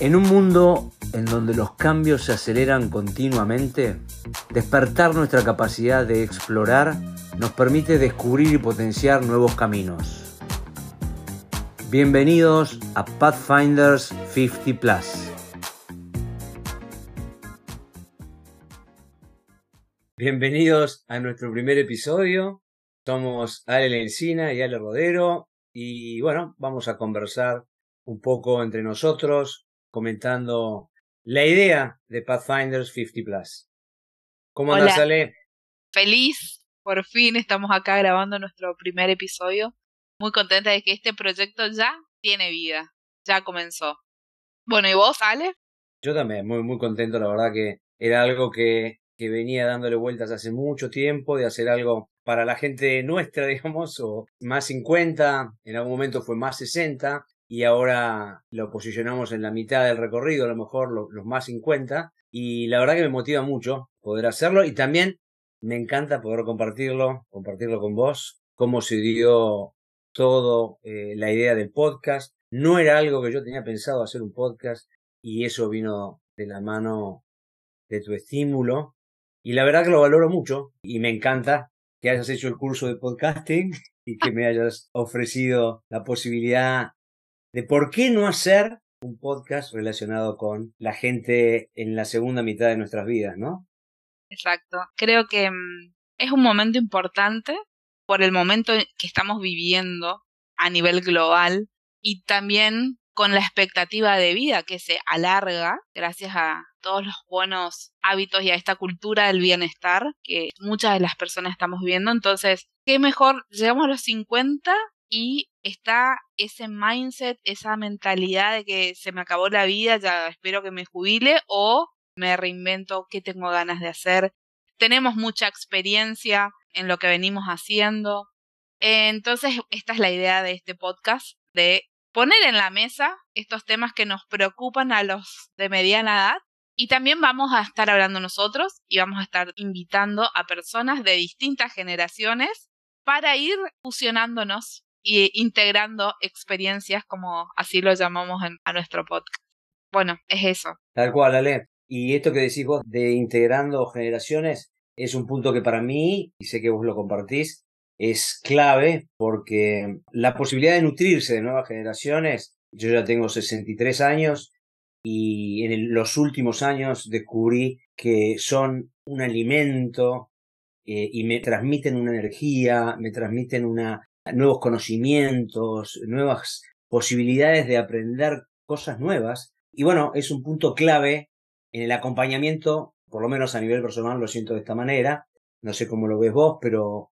En un mundo en donde los cambios se aceleran continuamente, despertar nuestra capacidad de explorar nos permite descubrir y potenciar nuevos caminos. Bienvenidos a Pathfinders 50 Plus. Bienvenidos a nuestro primer episodio. Somos Ale Lencina y Ale Rodero y bueno, vamos a conversar un poco entre nosotros comentando la idea de Pathfinders 50 Plus. ¿Cómo andas, Ale? Feliz, por fin estamos acá grabando nuestro primer episodio. Muy contenta de que este proyecto ya tiene vida, ya comenzó. Bueno, ¿y vos, Ale? Yo también, muy, muy contento, la verdad que era algo que, que venía dándole vueltas hace mucho tiempo, de hacer algo para la gente nuestra, digamos, o más 50, en algún momento fue más 60, y ahora lo posicionamos en la mitad del recorrido, a lo mejor los, más 50, y la verdad que me motiva mucho poder hacerlo y también me encanta poder compartirlo, compartirlo con vos, cómo se dio todo eh, la idea del podcast. No era algo que yo tenía pensado hacer un podcast y eso vino de la mano de tu estímulo y la verdad que lo valoro mucho y me encanta que hayas hecho el curso de podcasting y que me hayas ofrecido la posibilidad de por qué no hacer un podcast relacionado con la gente en la segunda mitad de nuestras vidas, ¿no? Exacto. Creo que mm, es un momento importante por el momento que estamos viviendo a nivel global y también con la expectativa de vida que se alarga gracias a todos los buenos hábitos y a esta cultura del bienestar que muchas de las personas estamos viviendo. Entonces, qué mejor, llegamos a los 50 y está ese mindset, esa mentalidad de que se me acabó la vida, ya espero que me jubile o me reinvento qué tengo ganas de hacer. Tenemos mucha experiencia en lo que venimos haciendo. Entonces, esta es la idea de este podcast, de poner en la mesa estos temas que nos preocupan a los de mediana edad. Y también vamos a estar hablando nosotros y vamos a estar invitando a personas de distintas generaciones para ir fusionándonos y integrando experiencias como así lo llamamos en, a nuestro podcast. Bueno, es eso. Tal cual, Ale. Y esto que decís vos de integrando generaciones es un punto que para mí, y sé que vos lo compartís, es clave porque la posibilidad de nutrirse de nuevas generaciones, yo ya tengo 63 años y en los últimos años descubrí que son un alimento eh, y me transmiten una energía, me transmiten una nuevos conocimientos, nuevas posibilidades de aprender cosas nuevas. Y bueno, es un punto clave en el acompañamiento, por lo menos a nivel personal lo siento de esta manera, no sé cómo lo ves vos, pero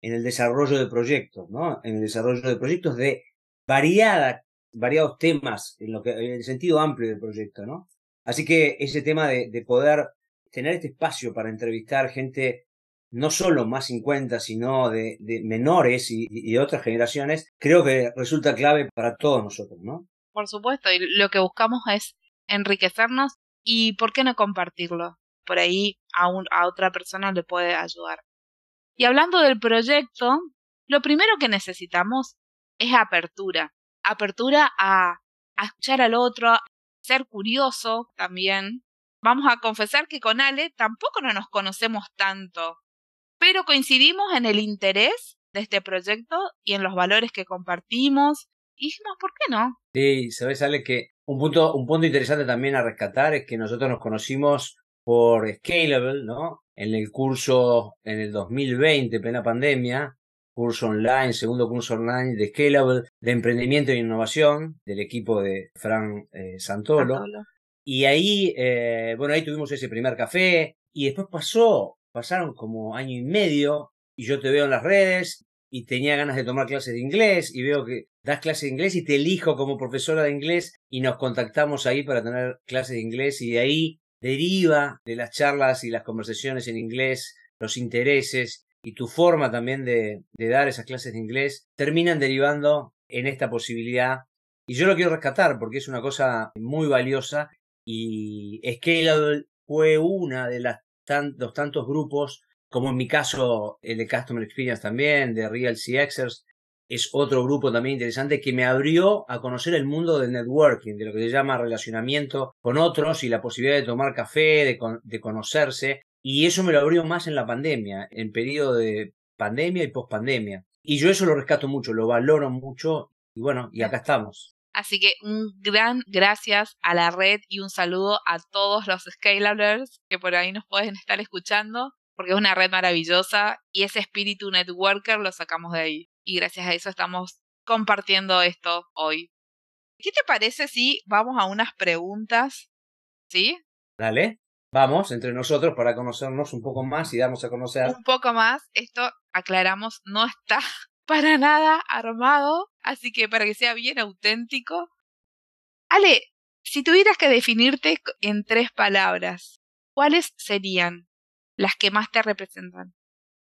en el desarrollo de proyectos, ¿no? En el desarrollo de proyectos de variada, variados temas, en, lo que, en el sentido amplio del proyecto, ¿no? Así que ese tema de, de poder tener este espacio para entrevistar gente no solo más 50, sino de, menores y, de otras generaciones, creo que resulta clave para todos nosotros, ¿no? Por supuesto, y lo que buscamos es enriquecernos y ¿por qué no compartirlo? Por ahí a, a otra persona le puede ayudar. Y hablando del proyecto, lo primero que necesitamos es apertura. Apertura a, a escuchar al otro, a ser curioso también. Vamos a confesar que con Ale tampoco no nos conocemos tanto pero coincidimos en el interés de este proyecto y en los valores que compartimos. Y dijimos, ¿por qué no? Sí, sabes, Ale, que un punto, un punto interesante también a rescatar es que nosotros nos conocimos por Scalable, ¿no? En el curso en el 2020, plena pandemia, curso online, segundo curso online de Scalable, de emprendimiento e innovación, del equipo de Fran eh, Santolo. Y ahí, eh, bueno, ahí tuvimos ese primer café y después pasó pasaron como año y medio y yo te veo en las redes y tenía ganas de tomar clases de inglés y veo que das clases de inglés y te elijo como profesora de inglés y nos contactamos ahí para tener clases de inglés y de ahí deriva de las charlas y las conversaciones en inglés, los intereses y tu forma también de, dar esas clases de inglés terminan derivando en esta posibilidad. Y yo lo quiero rescatar porque es una cosa muy valiosa y Scalable fue una de las los tantos grupos, como en mi caso el de Customer Experience también, de Real CXers, es otro grupo también interesante que me abrió a conocer el mundo del networking, de lo que se llama relacionamiento con otros y la posibilidad de tomar café, de, de conocerse. Y eso me lo abrió más en la pandemia, en periodo de pandemia y pospandemia. Y yo eso lo rescato mucho, lo valoro mucho y bueno, y acá estamos. Así que un gran gracias a la red y un saludo a todos los Scalers que por ahí nos pueden estar escuchando, porque es una red maravillosa y ese espíritu networker lo sacamos de ahí. Y gracias a eso estamos compartiendo esto hoy. ¿Qué te parece si vamos a unas preguntas? ¿Sí? Dale, vamos entre nosotros para conocernos un poco más y darnos a conocer. Un poco más, esto aclaramos, no está para nada armado, así que para que sea bien auténtico. Ale, si tuvieras que definirte en tres palabras, ¿cuáles serían las que más te representan?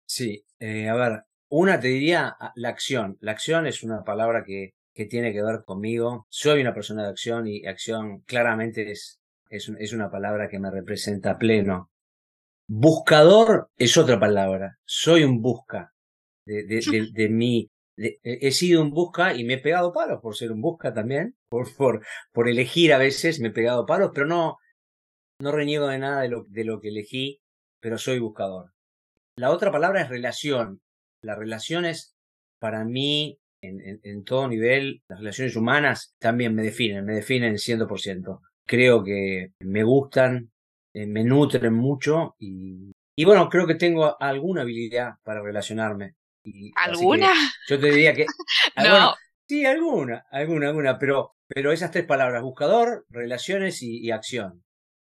Sí, eh, a ver, una te diría ah, la acción. La acción es una palabra que, que tiene que ver conmigo. Soy una persona de acción y acción claramente es, es, es una palabra que me representa pleno. Buscador es otra palabra. Soy un busca de, de, de, mí. he sido un busca y me he pegado palos por ser un busca también, por, por, por elegir a veces me he pegado palos, pero no, no reniego de nada de lo, de lo que elegí, pero soy buscador. La otra palabra es relación. Las relaciones, para mí, en, en, en todo nivel, las relaciones humanas también me definen, me definen 100%. Creo que me gustan, eh, me nutren mucho y, y bueno, creo que tengo alguna habilidad para relacionarme. ¿Alguna? Yo te diría que. no. sí, alguna, alguna, alguna, pero, pero esas tres palabras, buscador, relaciones y, acción.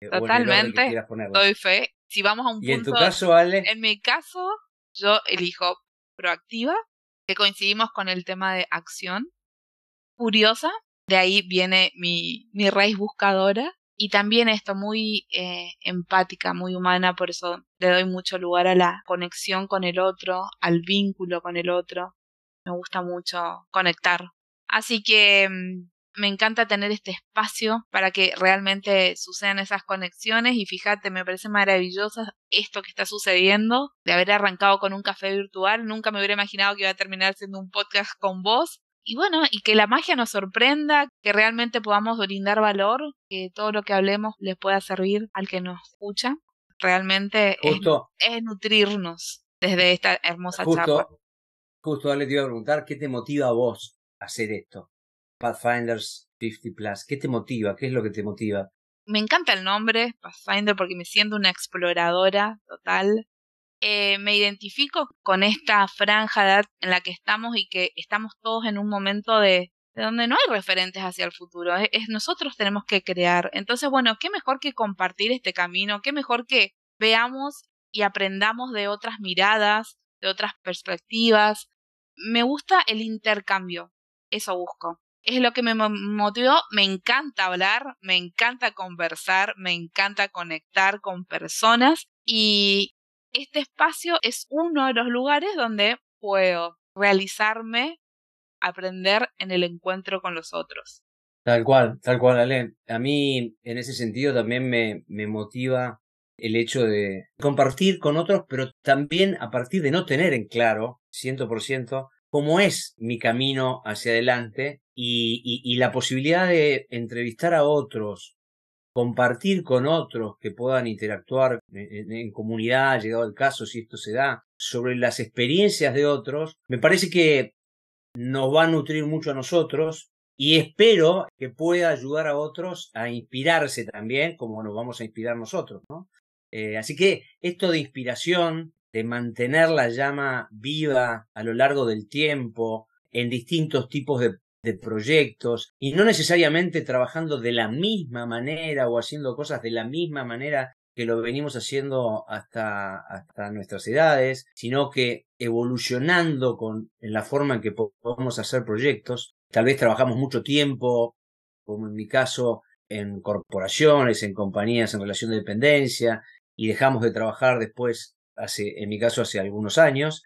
Eh, Totalmente. Doy fe. Si vamos a un ¿Y en tu caso, Ale? En mi caso, yo elijo proactiva, que coincidimos con el tema de acción. Curiosa, de ahí viene mi, mi raíz buscadora y también esto muy eh, empática, muy humana, por eso le doy mucho lugar a la conexión con el otro, al vínculo con el otro. Me gusta mucho conectar. Así que mm, me encanta tener este espacio para que realmente sucedan esas conexiones y fíjate, me parece maravilloso esto que está sucediendo, de haber arrancado con un café virtual, nunca me hubiera imaginado que iba a terminar siendo un podcast con vos y bueno, y que la magia nos sorprenda, que realmente podamos brindar valor, que todo lo que hablemos le pueda servir al que nos escucha. Realmente es, nutrirnos desde esta hermosa charla. Justo, Ale, te iba a preguntar, ¿qué te motiva a vos a hacer esto? Pathfinders 50 Plus, ¿qué te motiva? ¿Qué es lo que te motiva? Me encanta el nombre, Pathfinder, porque me siento una exploradora total. Eh, me identifico con esta franja de edad en la que estamos y que estamos todos en un momento de, de donde no hay referentes hacia el futuro, es, nosotros tenemos que crear. Entonces, bueno, qué mejor que compartir este camino, qué mejor que veamos y aprendamos de otras miradas, de otras perspectivas. Me gusta el intercambio, eso busco. Es lo que me motivó, me encanta hablar, me encanta conversar, me encanta conectar con personas y, este espacio es uno de los lugares donde puedo realizarme, aprender en el encuentro con los otros. Tal cual, tal cual, Ale. A mí, en ese sentido, también me, motiva el hecho de compartir con otros, pero también a partir de no tener en claro, ciento por ciento, cómo es mi camino hacia adelante y, la posibilidad de entrevistar a otros, compartir con otros que puedan interactuar en, comunidad, llegado el caso, si esto se da, sobre las experiencias de otros, me parece que nos va a nutrir mucho a nosotros y espero que pueda ayudar a otros a inspirarse también, como nos vamos a inspirar nosotros, ¿no? Eh, así que esto de inspiración, de mantener la llama viva a lo largo del tiempo, en distintos tipos de de proyectos y no necesariamente trabajando de la misma manera o haciendo cosas de la misma manera que lo venimos haciendo hasta, hasta nuestras edades, sino que evolucionando con en la forma en que podemos hacer proyectos. Tal vez trabajamos mucho tiempo, como en mi caso, en corporaciones, en compañías en relación de dependencia, y dejamos de trabajar después, hace, en mi caso, hace algunos años,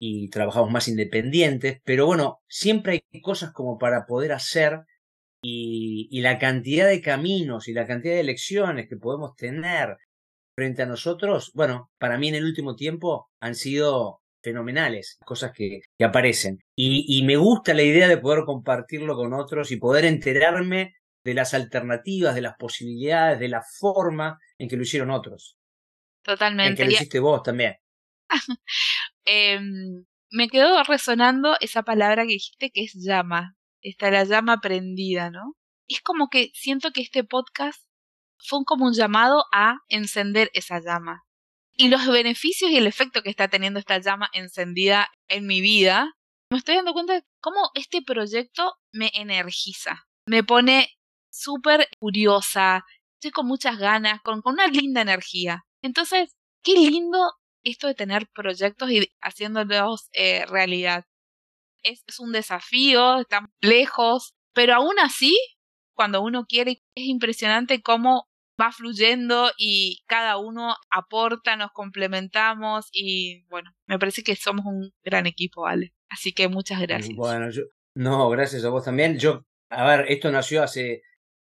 y trabajamos más independientes, pero bueno, siempre hay cosas como para poder hacer y, y, la cantidad de caminos y la cantidad de elecciones que podemos tener frente a nosotros, bueno, para mí en el último tiempo han sido fenomenales, cosas que, que aparecen. Y, y, me gusta la idea de poder compartirlo con otros y poder enterarme de las alternativas, de las posibilidades, de la forma en que lo hicieron otros. Totalmente. En que lo hiciste vos también. eh, me quedó resonando esa palabra que dijiste que es llama. Está la llama prendida, ¿no? Es como que siento que este podcast fue como un llamado a encender esa llama. Y los beneficios y el efecto que está teniendo esta llama encendida en mi vida, me estoy dando cuenta de cómo este proyecto me energiza. Me pone súper curiosa, estoy con muchas ganas, con una linda energía. Entonces, qué lindo esto de tener proyectos y haciéndolos eh, realidad. Es, es, un desafío, están lejos, pero aún así, cuando uno quiere, es impresionante cómo va fluyendo y cada uno aporta, nos complementamos y bueno, me parece que somos un gran equipo, Ale. Así que muchas gracias. Bueno, yo, no, gracias a vos también. Yo, a ver, esto nació hace,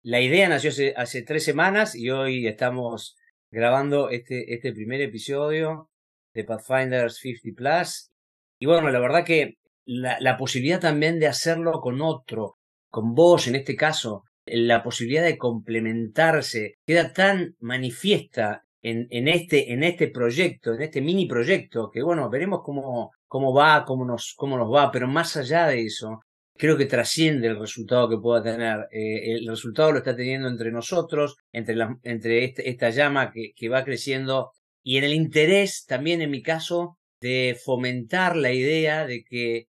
la idea nació hace, hace tres semanas y hoy estamos grabando este, este primer episodio de Pathfinders 50 Plus. Y bueno, la verdad que la, la posibilidad también de hacerlo con otro, con vos en este caso, la posibilidad de complementarse queda tan manifiesta en, en, este, en este proyecto, en este mini proyecto, que bueno, veremos cómo, cómo va, cómo nos, cómo nos va, pero más allá de eso, creo que trasciende el resultado que pueda tener. Eh, el resultado lo está teniendo entre nosotros, entre, la, entre este, esta llama que, que va creciendo y en el interés también en mi caso de fomentar la idea de que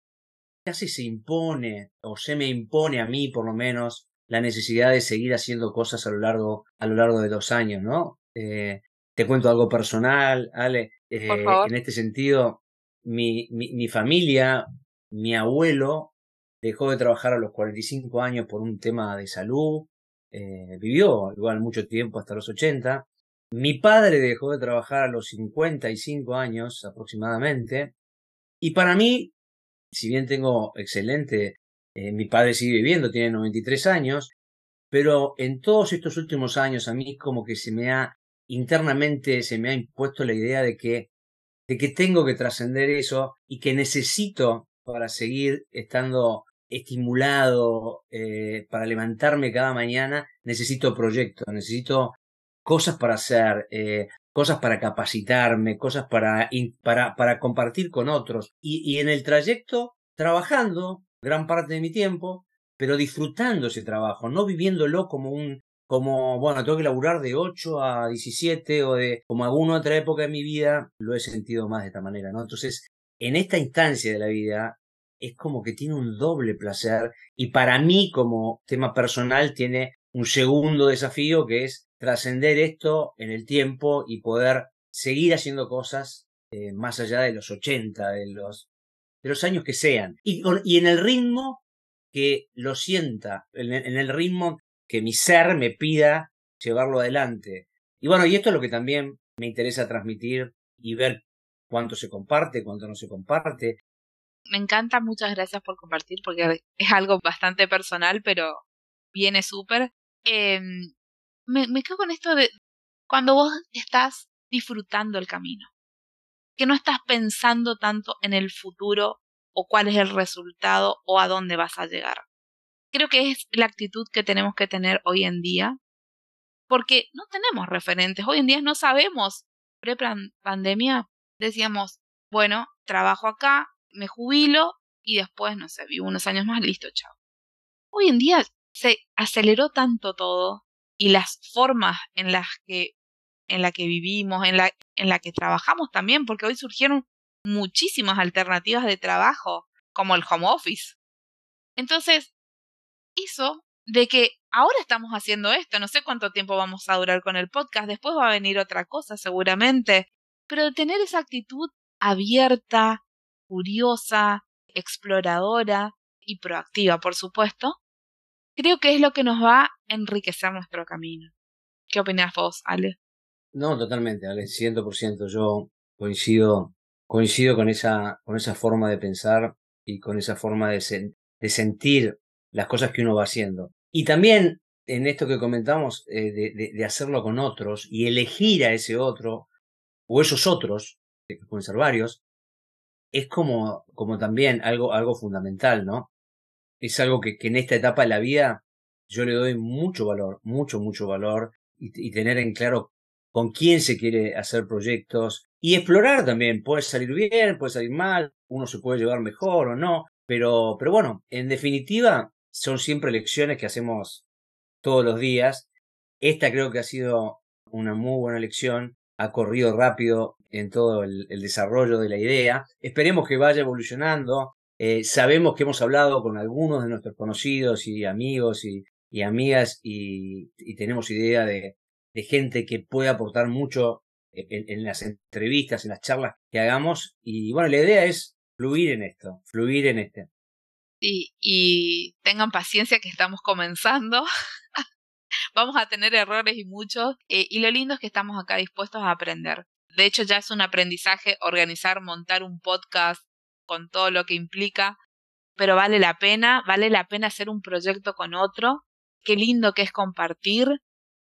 casi se impone o se me impone a mí por lo menos la necesidad de seguir haciendo cosas a lo largo, a lo largo de dos años, ¿no? Eh, te cuento algo personal, Ale. Eh, en este sentido, mi, mi, mi, familia, mi abuelo, dejó de trabajar a los 45 años por un tema de salud. Eh, vivió igual mucho tiempo, hasta los 80. Mi padre dejó de trabajar a los 55 años aproximadamente. Y para mí, si bien tengo excelente eh, mi padre sigue viviendo, tiene 93 años, pero en todos estos últimos años a mí como que se me ha internamente se me ha impuesto la idea de que de que tengo que trascender eso y que necesito para seguir estando estimulado eh, para levantarme cada mañana necesito proyectos necesito cosas para hacer eh, cosas para capacitarme cosas para para para compartir con otros y, y en el trayecto trabajando gran parte de mi tiempo, pero disfrutando ese trabajo, no viviéndolo como un, como, bueno, tengo que laburar de 8 a 17 o de, como alguna otra época de mi vida, lo he sentido más de esta manera, ¿no? Entonces, en esta instancia de la vida, es como que tiene un doble placer y para mí como tema personal tiene un segundo desafío que es trascender esto en el tiempo y poder seguir haciendo cosas eh, más allá de los 80, de los de los años que sean. Y, y en el ritmo que lo sienta, en en el ritmo que mi ser me pida llevarlo adelante. Y bueno, y esto es lo que también me interesa transmitir y ver cuánto se comparte, cuánto no se comparte. Me encanta, muchas gracias por compartir, porque es algo bastante personal, pero viene súper. Eh, me, quedo con esto de cuando vos estás disfrutando el camino que no estás pensando tanto en el futuro o cuál es el resultado o a dónde vas a llegar. Creo que es la actitud que tenemos que tener hoy en día, porque no tenemos referentes. Hoy en día no sabemos. Pre-pandemia decíamos, bueno, trabajo acá, me jubilo y después, no sé, vivo unos años más, listo, chao. Hoy en día se aceleró tanto todo y las formas en las que en la que vivimos, en la, en la que trabajamos también, porque hoy surgieron muchísimas alternativas de trabajo, como el home office. Entonces, eso de que ahora estamos haciendo esto, no sé cuánto tiempo vamos a durar con el podcast, después va a venir otra cosa seguramente, pero de tener esa actitud abierta, curiosa, exploradora y proactiva, por supuesto, creo que es lo que nos va a enriquecer nuestro camino. ¿Qué opinas vos, Ale? No, totalmente, Ale, 100%. Yo coincido, coincido con esa, con esa forma de pensar y con esa forma de, de sentir las cosas que uno va haciendo. Y también en esto que comentamos, eh, de, de, hacerlo con otros y elegir a ese otro o esos otros, que pueden ser varios, es como, como también algo, algo fundamental, ¿no? Es algo que, en esta etapa de la vida yo le doy mucho valor, mucho, mucho valor y, tener en claro con quién se quiere hacer proyectos y explorar también. Puede salir bien, puede salir mal, uno se puede llevar mejor o no, pero, pero bueno, en definitiva son siempre lecciones que hacemos todos los días. Esta creo que ha sido una muy buena lección, ha corrido rápido en todo el, desarrollo de la idea. Esperemos que vaya evolucionando. Eh, sabemos que hemos hablado con algunos de nuestros conocidos y amigos y, amigas y, tenemos idea de, de, gente que puede aportar mucho en, las entrevistas, en las charlas que hagamos. Y bueno, la idea es fluir en esto, fluir en este. Sí, y tengan paciencia que estamos comenzando. Vamos a tener errores y muchos. Eh, y lo lindo es que estamos acá dispuestos a aprender. De hecho, ya es un aprendizaje organizar, montar un podcast con todo lo que implica, pero vale la pena, vale la pena hacer un proyecto con otro. Qué lindo que es compartir.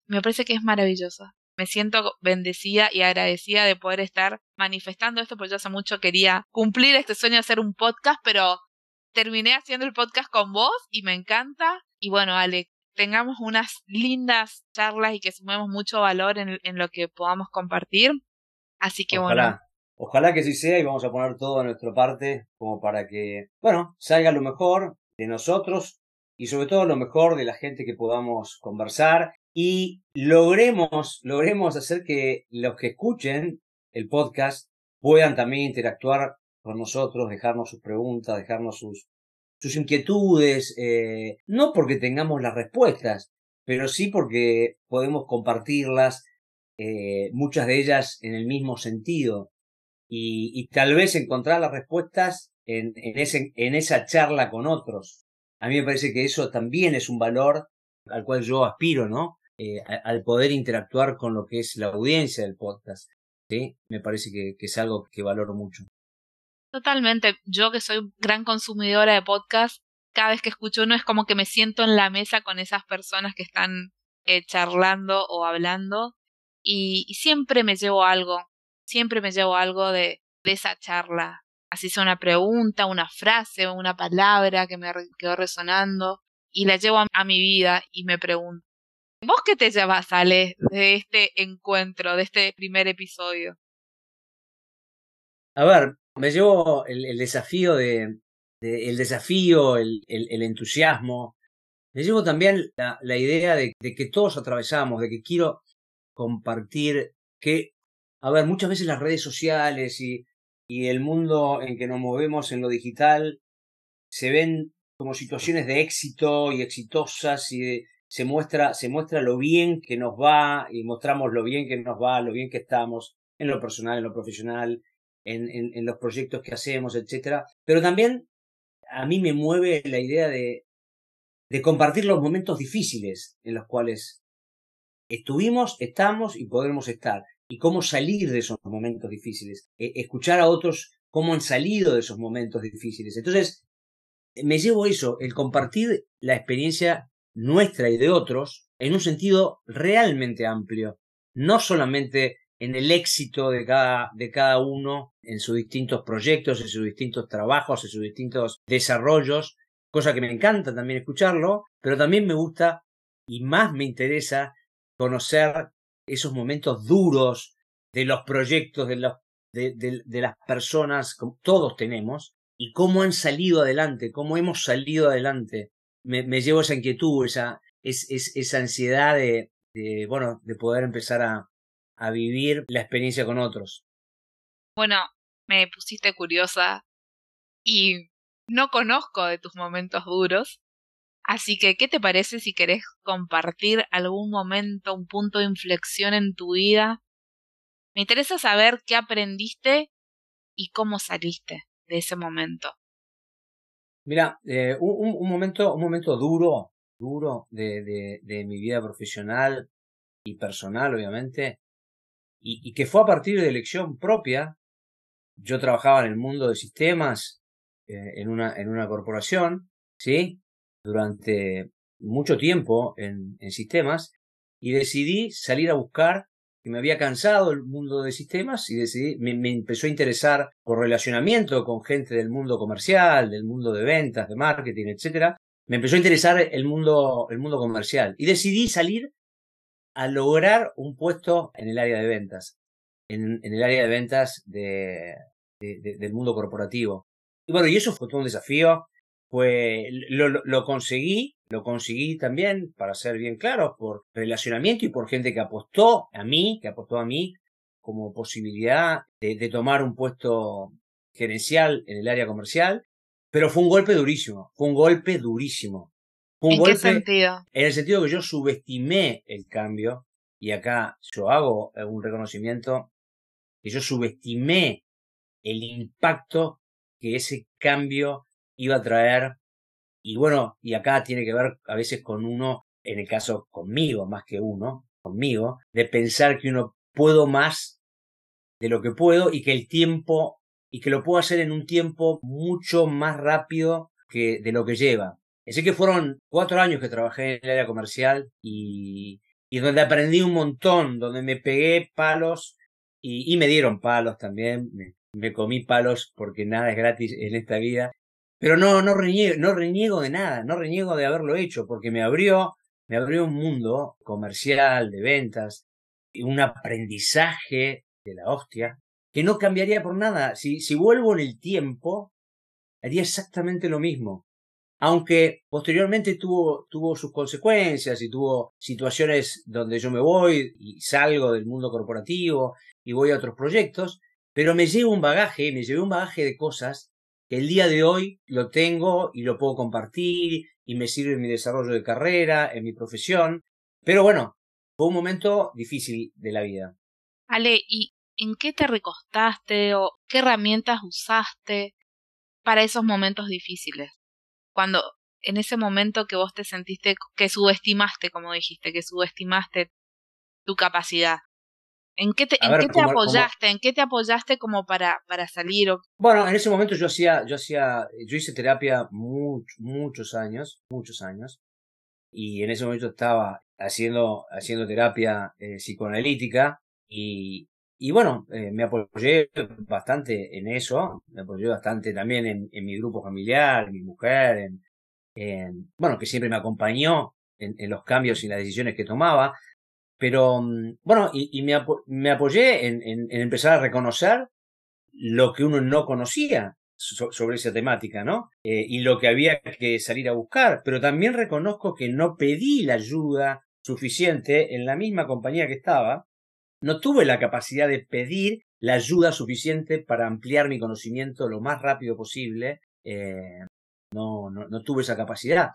Me parece que es maravilloso. Me siento bendecida y agradecida de poder estar manifestando esto, porque yo hace mucho quería cumplir este sueño de hacer un podcast, pero terminé haciendo el podcast con vos y me encanta. Y bueno, Ale, tengamos unas lindas charlas y que sumemos mucho valor en, en lo que podamos compartir. Así que Ojalá. bueno. Ojalá que sí sea y vamos a poner todo a nuestra parte como para que, bueno, salga lo mejor de nosotros y sobre todo lo mejor de la gente que podamos conversar y logremos, logremos hacer que los que escuchen el podcast puedan también interactuar con nosotros, dejarnos sus preguntas, dejarnos sus, sus inquietudes, eh, no porque tengamos las respuestas, pero sí porque podemos compartirlas, eh, muchas de ellas en el mismo sentido, y, tal vez encontrar las respuestas en, en, esa charla con otros. A mí me parece que eso también es un valor al cual yo aspiro, ¿no? Eh, al poder interactuar con lo que es la audiencia del podcast. ¿sí? Me parece que, que, es algo que valoro mucho. Totalmente. Yo que soy gran consumidora de podcast, cada vez que escucho uno es como que me siento en la mesa con esas personas que están eh, charlando o hablando y, siempre me llevo algo, siempre me llevo algo de, de esa charla. Así sea una pregunta, una frase o una palabra que me quedó resonando y la llevo a, mi vida y me pregunto, ¿vos qué te llevas, Ale, de este encuentro, de este primer episodio? A ver, me llevo el, el desafío de, el desafío, el, el, el, entusiasmo. Me llevo también la, la idea de, de, que todos atravesamos, de que quiero compartir que, a ver, muchas veces las redes sociales y, y el mundo en que nos movemos en lo digital se ven como situaciones de éxito y exitosas y de, se muestra, se muestra lo bien que nos va y mostramos lo bien que nos va, lo bien que estamos en lo personal, en lo profesional, en, en, en los proyectos que hacemos, etcétera. Pero también a mí me mueve la idea de, de compartir los momentos difíciles en los cuales estuvimos, estamos y podremos estar. Y cómo salir de esos momentos difíciles. E escuchar a otros cómo han salido de esos momentos difíciles. Entonces, me llevo eso, el compartir la experiencia nuestra y de otros en un sentido realmente amplio. No solamente en el éxito de cada, de cada uno en sus distintos proyectos, en sus distintos trabajos, en sus distintos desarrollos, cosa que me encanta también escucharlo, pero también me gusta y más me interesa conocer esos momentos duros de los proyectos, de, las personas, como todos tenemos, y cómo han salido adelante, cómo hemos salido adelante. Me, llevo esa inquietud, esa, es, es, esa ansiedad de, de, bueno, de poder empezar a, a vivir la experiencia con otros. Bueno, me pusiste curiosa y no conozco de tus momentos duros, así que ¿qué te parece si querés compartir algún momento, un punto de inflexión en tu vida? Me interesa saber qué aprendiste y cómo saliste de ese momento. Mira, eh, un, momento, un momento duro, duro de, mi vida profesional y personal, obviamente, y, y, que fue a partir de elección propia. Yo trabajaba en el mundo de sistemas, eh, en, una, en una corporación, ¿sí? Durante mucho tiempo en, sistemas, y decidí salir a buscar que me había cansado el mundo de sistemas y decidí, me, empezó a interesar por relacionamiento con gente del mundo comercial, del mundo de ventas, de marketing, etcétera. Me empezó a interesar el mundo, el mundo comercial y decidí salir a lograr un puesto en el área de ventas, en, el área de ventas de, del mundo corporativo. Y bueno, y eso fue todo un desafío. Pues lo, lo, conseguí, lo conseguí también, para ser bien claro, por relacionamiento y por gente que apostó a mí, que apostó a mí como posibilidad de, de tomar un puesto gerencial en el área comercial, pero fue un golpe durísimo, fue un golpe durísimo. Fue un ¿En golpe, qué sentido? En el sentido que yo subestimé el cambio, y acá yo hago un reconocimiento, que yo subestimé el impacto que ese cambio iba a traer. Y bueno, y acá tiene que ver a veces con uno, en el caso conmigo, más que uno, conmigo, de pensar que uno puedo más de lo que puedo y que el tiempo, y que lo puedo hacer en un tiempo mucho más rápido que de lo que lleva. Así que fueron cuatro años que trabajé en el área comercial y, y donde aprendí un montón, donde me pegué palos y, y me dieron palos también, me, me comí palos porque nada es gratis en esta vida. Pero no, no reniego, no reniego de nada, no reniego de haberlo hecho, porque me abrió, me abrió un mundo comercial, de ventas, y un aprendizaje de la hostia, que no cambiaría por nada. Si, si vuelvo en el tiempo, haría exactamente lo mismo. Aunque posteriormente tuvo, tuvo sus consecuencias y tuvo situaciones donde yo me voy y salgo del mundo corporativo y voy a otros proyectos, pero me llevo un bagaje, me llevé un bagaje de cosas el día de hoy lo tengo y lo puedo compartir y me sirve en mi desarrollo de carrera, en mi profesión. Pero bueno, fue un momento difícil de la vida. Ale, ¿y en qué te recostaste o qué herramientas usaste para esos momentos difíciles? Cuando en ese momento que vos te sentiste que subestimaste, como dijiste, que subestimaste tu capacidad, ¿En qué te, ¿en qué te apoyaste? ¿En qué te apoyaste como para, para salir? Bueno, en ese momento yo hacía, yo hacía, yo hice terapia muchos años, muchos años, y en ese momento estaba haciendo, haciendo terapia eh, psicoanalítica y, y bueno, eh, me apoyé bastante en eso, me apoyé bastante también en, en mi grupo familiar, en mi mujer, en, en, bueno, que siempre me acompañó en, en los cambios y las decisiones que tomaba. Pero mm, bueno, y, me, apoyé en, empezar a reconocer lo que uno no conocía sobre esa temática, ¿no? Eh, y lo que había que salir a buscar. Pero también reconozco que no pedí la ayuda suficiente en la misma compañía que estaba. No tuve la capacidad de pedir la ayuda suficiente para ampliar mi conocimiento lo más rápido posible. Eh, no, no tuve esa capacidad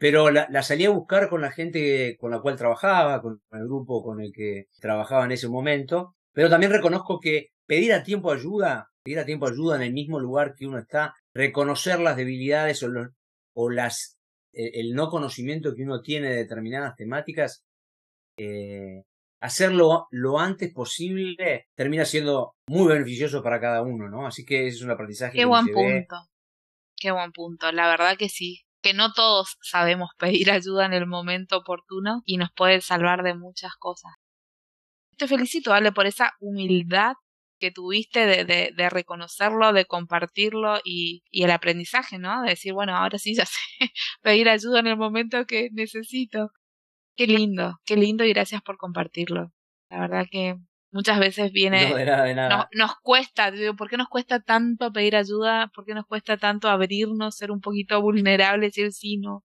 pero la, la, salí a buscar con la gente con la cual trabajaba, con el grupo con el que trabajaba en ese momento, pero también reconozco que pedir a tiempo ayuda, pedir a tiempo ayuda en el mismo lugar que uno está, reconocer las debilidades o, los, o las, el, no conocimiento que uno tiene de determinadas temáticas, eh, hacerlo lo antes posible termina siendo muy beneficioso para cada uno, ¿no? Así que ese es un aprendizaje. Qué buen punto. Qué buen punto. La verdad que sí que no todos sabemos pedir ayuda en el momento oportuno y nos puede salvar de muchas cosas. Te felicito, Ale, por esa humildad que tuviste de, de, de reconocerlo, de compartirlo y, y, el aprendizaje, ¿no? De decir, bueno, ahora sí ya sé pedir ayuda en el momento que necesito. Qué lindo, qué lindo y gracias por compartirlo. La verdad que muchas veces viene... No, de nada, de nada. nos cuesta, digo, ¿por qué nos cuesta tanto pedir ayuda? ¿Por qué nos cuesta tanto abrirnos, ser un poquito vulnerables, decir sí, no,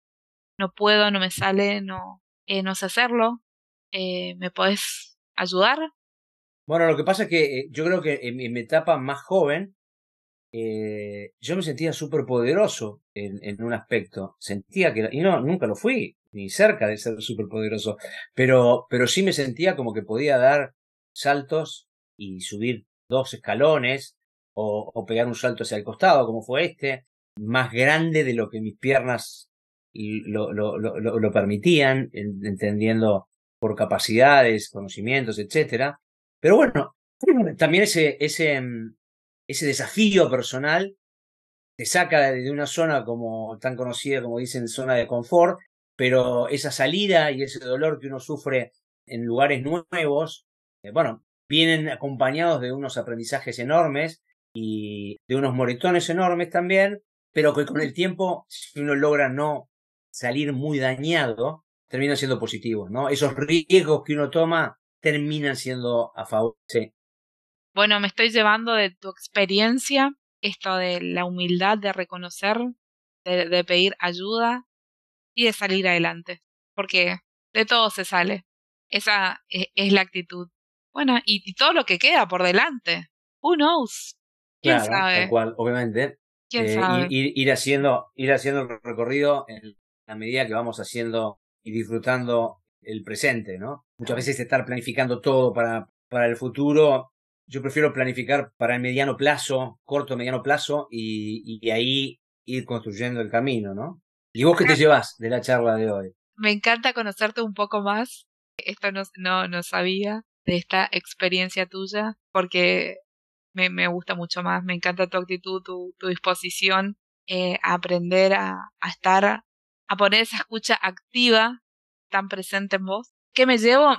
no puedo, no me sale, no, eh, no sé hacerlo? Eh, ¿Me puedes ayudar? Bueno, lo que pasa es que eh, yo creo que en, en mi etapa más joven, eh, yo me sentía súper poderoso en, en, un aspecto. Sentía que, y no, nunca lo fui, ni cerca de ser súper poderoso, pero, pero sí me sentía como que podía dar saltos y subir dos escalones o, pegar un salto hacia el costado, como fue este, más grande de lo que mis piernas lo, lo, lo, permitían, entendiendo por capacidades, conocimientos, etcétera. Pero bueno, también ese, ese, ese desafío personal te saca de una zona como tan conocida como dicen zona de confort, pero esa salida y ese dolor que uno sufre en lugares nuevos bueno, vienen acompañados de unos aprendizajes enormes y de unos moretones enormes también, pero que con el tiempo, si uno logra no salir muy dañado, termina siendo positivo, ¿no? Esos riesgos que uno toma terminan siendo a favor. Bueno, me estoy llevando de tu experiencia esto de la humildad de reconocer, de, pedir ayuda y de salir adelante, porque de todo se sale. Esa e, es, la actitud. Bueno, y, todo lo que queda por delante. Who knows? ¿Quién sabe? Tal cual, obviamente. ¿Quién eh, sabe? Ir, ir, haciendo, ir haciendo el recorrido en la medida que vamos haciendo y disfrutando el presente, ¿no? Muchas veces estar planificando todo para, para el futuro, yo prefiero planificar para el mediano plazo, corto, mediano plazo, y, y ahí ir construyendo el camino, ¿no? ¿Y vos qué te llevas de la charla de hoy? Me encanta conocerte un poco más. Esto no, no, no sabía de esta experiencia tuya, porque me, me gusta mucho más. Me encanta tu actitud, tu, tu disposición eh, a aprender a, a estar, a poner esa escucha activa tan presente en vos. ¿Qué me llevo?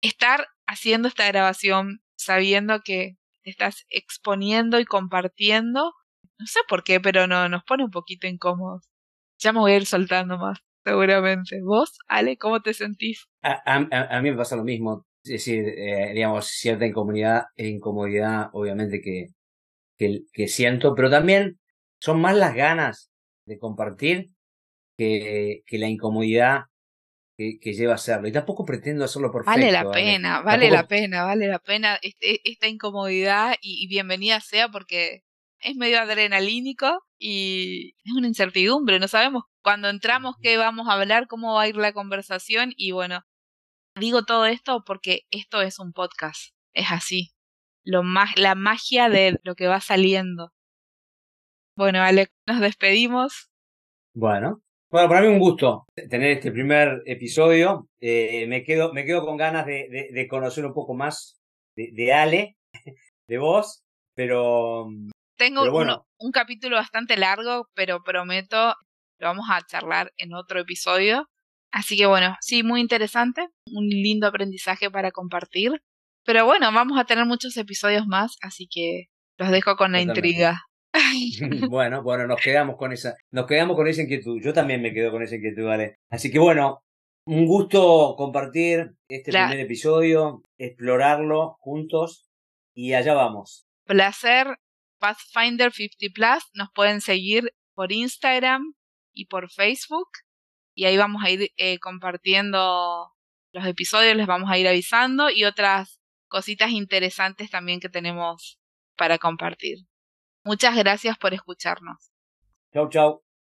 Estar haciendo esta grabación sabiendo que estás exponiendo y compartiendo. No sé por qué, pero no, nos pone un poquito incómodos. Ya me voy a ir soltando más, seguramente. ¿Vos, Ale, cómo te sentís? A, a, mí me pasa lo mismo. Es decir, eh, digamos, cierta incomodidad, e incomodidad obviamente que, que, que siento, pero también son más las ganas de compartir que, que la incomodidad que, lleva a hacerlo. Y tampoco pretendo hacerlo perfecto. Vale la pena, vale la pena, vale la pena este, esta incomodidad y, bienvenida sea porque es medio adrenalínico y es una incertidumbre, no sabemos cuando entramos qué vamos a hablar, cómo va a ir la conversación y bueno, digo todo esto porque esto es un podcast, es así, lo la magia de lo que va saliendo. Bueno, Ale, nos despedimos. Bueno, bueno, para mí un gusto tener este primer episodio. Eh, me, quedo, me quedo con ganas de, de, conocer un poco más de, de, Ale, de vos, pero... Tengo un capítulo bastante largo, pero prometo lo vamos a charlar en otro episodio. Así que bueno, sí, muy interesante, un lindo aprendizaje para compartir. Pero bueno, vamos a tener muchos episodios más, así que los dejo con la intriga. bueno, bueno, nos quedamos con esa, nos quedamos con esa inquietud. Yo también me quedo con esa inquietud, ¿vale? Así que bueno, un gusto compartir este primer episodio, explorarlo juntos y allá vamos. Placer, Pathfinder 50 Plus, nos pueden seguir por Instagram y por Facebook y ahí vamos a ir eh, compartiendo los episodios, les vamos a ir avisando y otras cositas interesantes también que tenemos para compartir. Muchas gracias por escucharnos. Chau, chau.